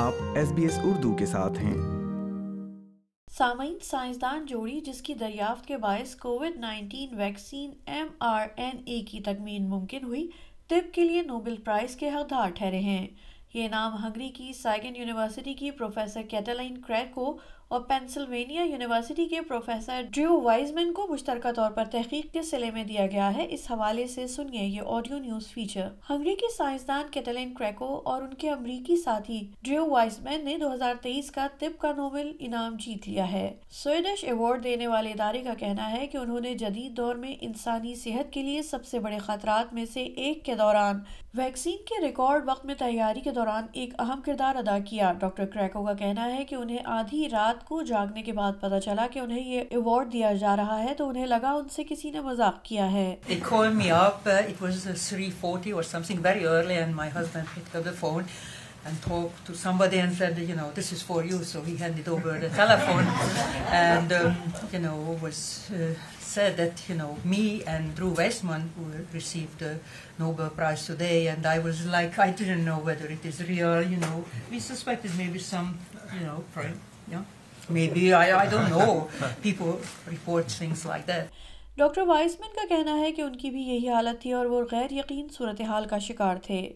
آپ S S B Urdu کے ساتھ ہیں سامعین سائنسدان جوڑی جس کی دریافت کے باعث COVID nineteen vaccine M R N A کی تکمین ممکن ہوئی طب کے لیے نوبل پرائز کے حقدار ٹھہرے ہیں یہ نام ہنگری کی سائگن یونیورسٹی کی پروفیسر کیٹالین کریک کو اور پینسلوینیا یونیورسٹی کے پروفیسر ڈریو وائزمن کو مشترکہ طور پر تحقیق کے سلے میں دیا گیا ہے اس حوالے سے سنیے یہ آڈیو نیوز فیچر ہنگری کے سائنسدان کیٹلین کریکو اور ان کے امریکی ساتھی ڈریو وائزمین نے 2023 کا طب کا نوبل انعام جیت لیا ہے سویڈش ایوارڈ دینے والے ادارے کا کہنا ہے کہ انہوں نے جدید دور میں انسانی صحت کے لیے سب سے بڑے خطرات میں سے ایک کے دوران ویکسین کے ریکارڈ وقت میں تیاری کے دوران ایک اہم کردار ادا کیا ڈاکٹر کریکو کا کہنا ہے کہ انہیں آدھی رات رات کو جاگنے کے بعد پتا چلا کہ انہیں یہ ایوارڈ دیا جا رہا ہے تو انہیں لگا ان سے کسی نے مذاق کیا ہے It called me up. It was 3.40 or something very early and my husband picked up the phone and talked to somebody and said, you know, this is for you. So he handed over the telephone and, um, you know, was uh, said that, you know, me and Drew Westman received the Nobel Prize today. And I was like, I didn't know whether it is real, you know. We suspected maybe some, you know, prime, yeah. maybe I, I don't know. People report things like that. Doctor Weissman کا کہنا ہے کہ ان کی بھی یہی حالت تھی اور وہ غیر یقین صورتحال کا شکار تھے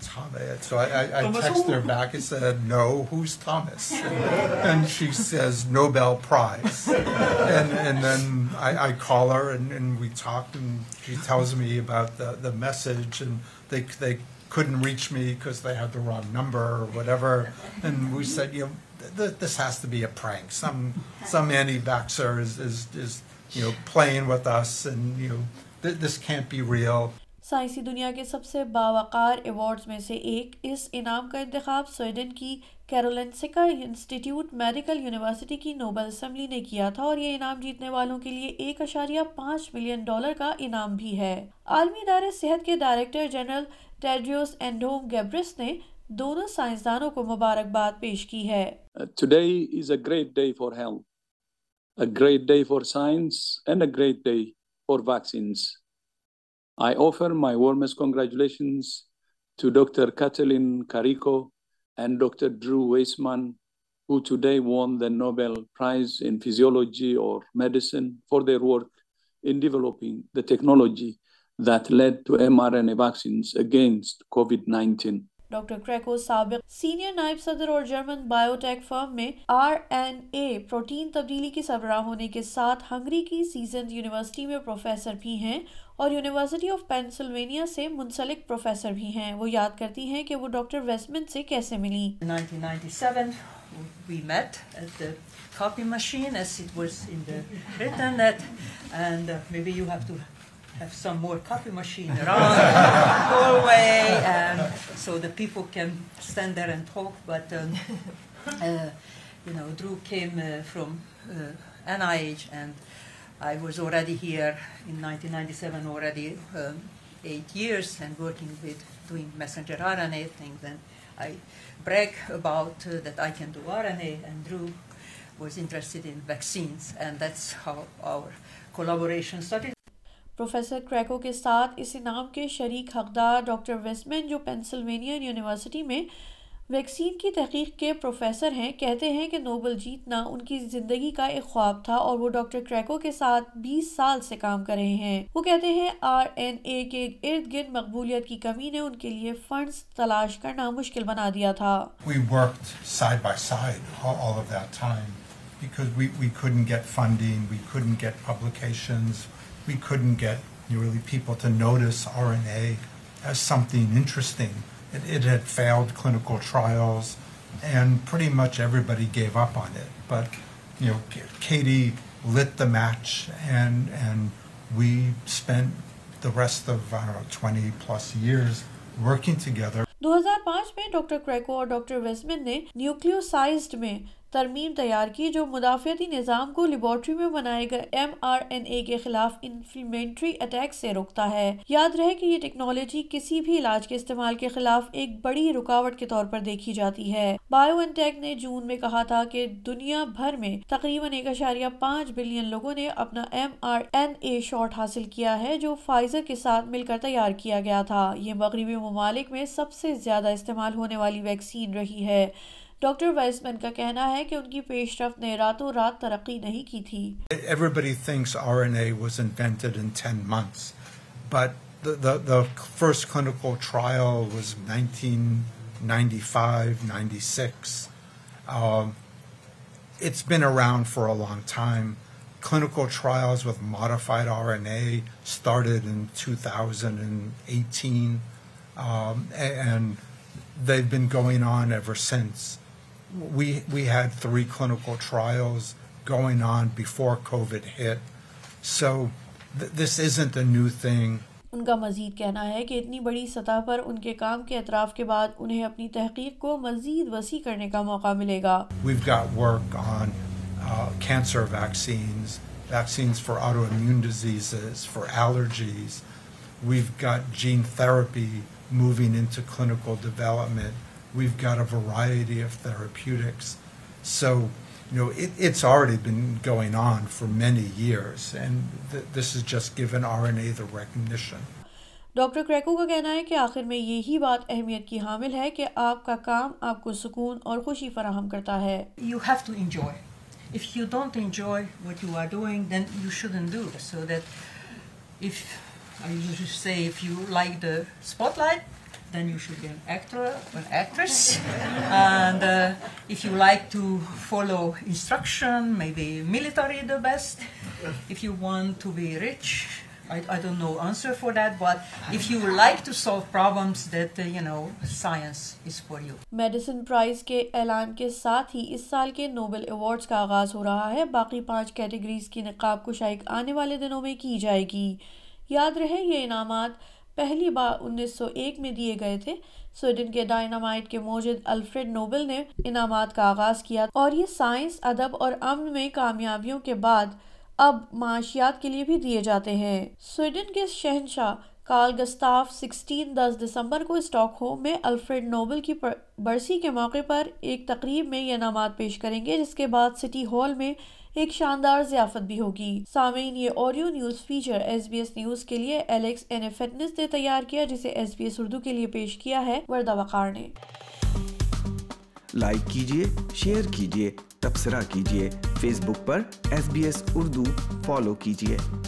Thomas. So I, I, I texted her back and said, No, who's Thomas? And she says, Nobel Prize. And, and then I, I call her and, and we talked, and she tells me about the, the message, and they, they couldn't reach me because they had the wrong number or whatever. And we said, You know, th- th- this has to be a prank. Some, some anti vaxxer is, is, is you know, playing with us, and you know, th- this can't be real. سائنسی دنیا کے سب سے باوقار awards میں سے ایک اس انعام کا انتخاب سویڈن کی کیرولنسکا انسٹیٹیوٹ میڈیکل یونیورسٹی کی نوبل اسمبلی نے کیا تھا اور یہ انعام جیتنے والوں کے لیے ایک اشاریہ پانچ ملین ڈالر کا انعام بھی ہے عالمی ادارے صحت کے ڈائریکٹر جنرل ٹیڈریوس اینڈوم گیبرس نے دونوں سائنسدانوں کو مبارکباد پیش کی ہے today is a great day for health a great day for science and a great day for vaccines I offer my warmest congratulations to Dr. Katalin Karikó and Dr. Drew Weissman, who today won the Nobel Prize in Physiology or Medicine for their work in developing the technology that led to mRNA vaccines against COVID-19. Doctor Kariko سابق senior نائب صدر اور German bio ٹیک فرم میں are N a protein تبدیلی کی سربراہ ہونے کے ساتھ ہنگری کی سیزن یونیورسٹی میں پروفیسر بھی ہیں اور یونیورسٹی آف پینسلوینیا سے منسلک پروفیسر بھی ہیں وہ یاد کرتی ہیں کہ وہ ڈاکٹر ویسمن سے کیسے ملی 1997 copy machine as it was internet and maybe you have to have some more coffee machine around the hallway, and um, so the people can stand there and talk. But um, uh, Drew came uh, from NIH, uh, and I was already here in 1997, already um, 8 years, and working with doing messenger RNA things. And I brag about that I can do RNA, and Drew was interested in vaccines, and that's how our collaboration started. Professor Kariko کے ساتھ اس انعام کے شریک حقدار doctor ویسمن جو پینسلوینین university میں vaccine کی تحقیق کے پروفیسر ہیں کہتے ہیں کہ نوبل جیتنا ان کی زندگی کا ایک خواب تھا اور وہ ڈاکٹر کریکو کے ساتھ بیس سال سے کام کر رہے ہیں وہ کہتے ہیں آر این اے کے ارد گرد مقبولیت کی کمی نے ان کے لیے فنڈز تلاش کرنا مشکل بنا دیا تھا we worked side by side all of that time because we, we couldn't get funding we couldn't get publications we couldn't get really people to notice RNA as something interesting. It, it had failed clinical trials, and pretty much everybody gave up on it. But you know, Katie lit the match, and and we spent the rest of I don't know 20 plus years working together. 2005 میں doctor کریکو اور doctor ویسمن نے نیوکلیوسائزڈ میں ترمیم تیار کی جو مدافعتی نظام کو لیبورٹری میں بنائے ایم آر این اے کے خلاف انفلیمنٹری اٹیک سے روکتا ہے یاد رہے کہ یہ ٹیکنالوجی جاتی ہے انٹیک نے جون میں کہا تھا کہ دنیا بھر میں تقریباً ایک اشاریہ پانچ بلین لوگوں نے اپنا M R N A shot حاصل کیا ہے جو فائزر کے ساتھ مل کر تیار کیا گیا تھا یہ مغربی ممالک میں سب سے زیادہ استعمال ہونے والی ویکسین رہی ہے ڈاکٹر کا کہنا ہے کہ ان کی پیش رفت نے راتوں رات ترقی نہیں کی تھی since. we, we had three clinical trials going on before COVID hit. So this isn't a new thing. ان کا مزید کہنا ہے کہ اتنی بڑی سطح پر ان کے کام کے اطراف کے بعد انہیں اپنی تحقیق کو مزید وسیع کرنے کا موقع ملے گا vaccines, vaccines for autoimmune diseases, for allergies. We've got gene therapy moving into clinical development. we've got a variety of therapeutics. So, you know, it, it's already been going on for many years, and th- this has just given RNA the recognition. Doctor Kariko کا کہنا ہے کہ آخر میں یہی بات اہمیت کی حامل ہے کہ آپ کا کام آپ کو سکون اور خوشی فراہم کرتا ہے you have to enjoy if you don't enjoy what you are doing then you shouldn't do so that if I use say if you like the spotlight then you should be an actor or an actress. and uh, if you like to follow instruction, maybe military the best. If you want to be rich, I, I don't know answer for that, but if you like to solve problems, that uh, you know, science is for you. Medicine Prize کے اعلان کے ساتھ ہی اس سال کے Nobel awards کا آغاز ہو رہا ہے. باقی پانچ کیٹیگریز کی نقاب کو شائق آنے والے دنوں میں کی جائے گی. یاد رہے یہ انعامات پہلی بار انیس سو ایک میں دیے گئے تھے سویڈن کے ڈائنامائٹ کے موجود الفریڈ نوبل نے انعامات کا آغاز کیا اور یہ سائنس ادب اور امن میں کامیابیوں کے بعد اب معاشیات کے لیے بھی دیے جاتے ہیں سویڈن کے شہنشاہ کارل گستاف سکسٹین دس دسمبر کو اسٹاک ہوم میں الفریڈ نوبل کی برسی کے موقع پر ایک تقریب میں یہ انعامات پیش کریں گے جس کے بعد سٹی ہال میں ایک شاندار ضیافت بھی ہوگی سامعین یہ audio news feature S B S news کے لیے الیکس این فٹنس نے تیار کیا جسے ایس بی ایس اردو کے لیے پیش کیا ہے وردہ وقار نے لائک کیجیے شیئر کیجیے تبصرہ کیجیے فیس بک پر S B S Urdu follow کیجیے